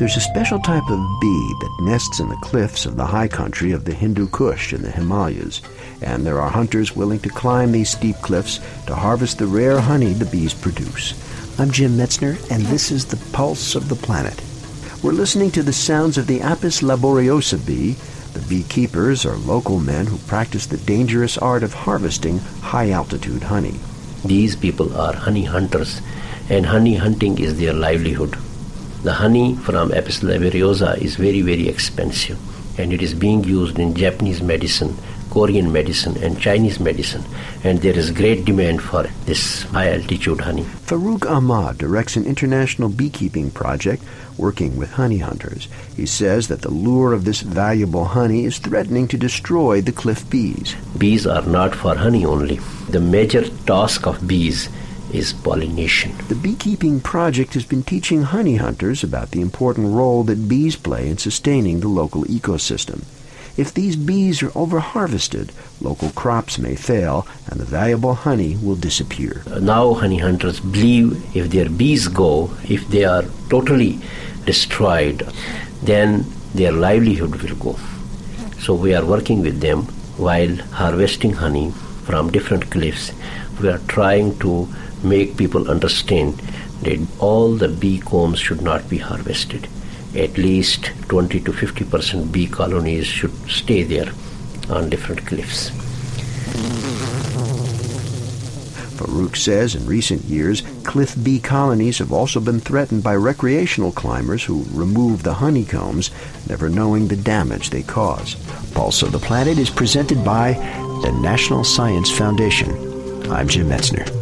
There's a special type of bee that nests in the cliffs of the high country of the Hindu Kush in the Himalayas, and there are hunters willing to climb these steep cliffs to harvest the rare honey the bees produce. I'm Jim Metzner, and this is the Pulse of the Planet. We're listening to the sounds of the Apis laboriosa bee. The beekeepers are local men who practice the dangerous art of harvesting high-altitude honey. These people are honey hunters, and honey hunting is their livelihood. The honey from Apis laboriosa is very, very expensive, and it is being used in Japanese medicine, Korean medicine, and Chinese medicine, and there is great demand for this high altitude honey. Farouk Ahmad directs an international beekeeping project working with honey hunters. He says that the lure of this valuable honey is threatening to destroy the cliff bees. Bees are not for honey only. The major task of bees is pollination. The beekeeping project has been teaching honey hunters about the important role that bees play in sustaining the local ecosystem. If these bees are overharvested, local crops may fail and the valuable honey will disappear. Uh, now, honey hunters believe if their bees go, if they are totally destroyed, then their livelihood will go. So, we are working with them while harvesting honey from different cliffs. We are trying to make people understand that all the bee combs should not be harvested. At least 20 to 50 percent bee colonies should stay there on different cliffs. Farouk says in recent years, cliff bee colonies have also been threatened by recreational climbers who remove the honeycombs, never knowing the damage they cause. Pulse of the Planet is presented by the National Science Foundation. I'm Jim Metzner.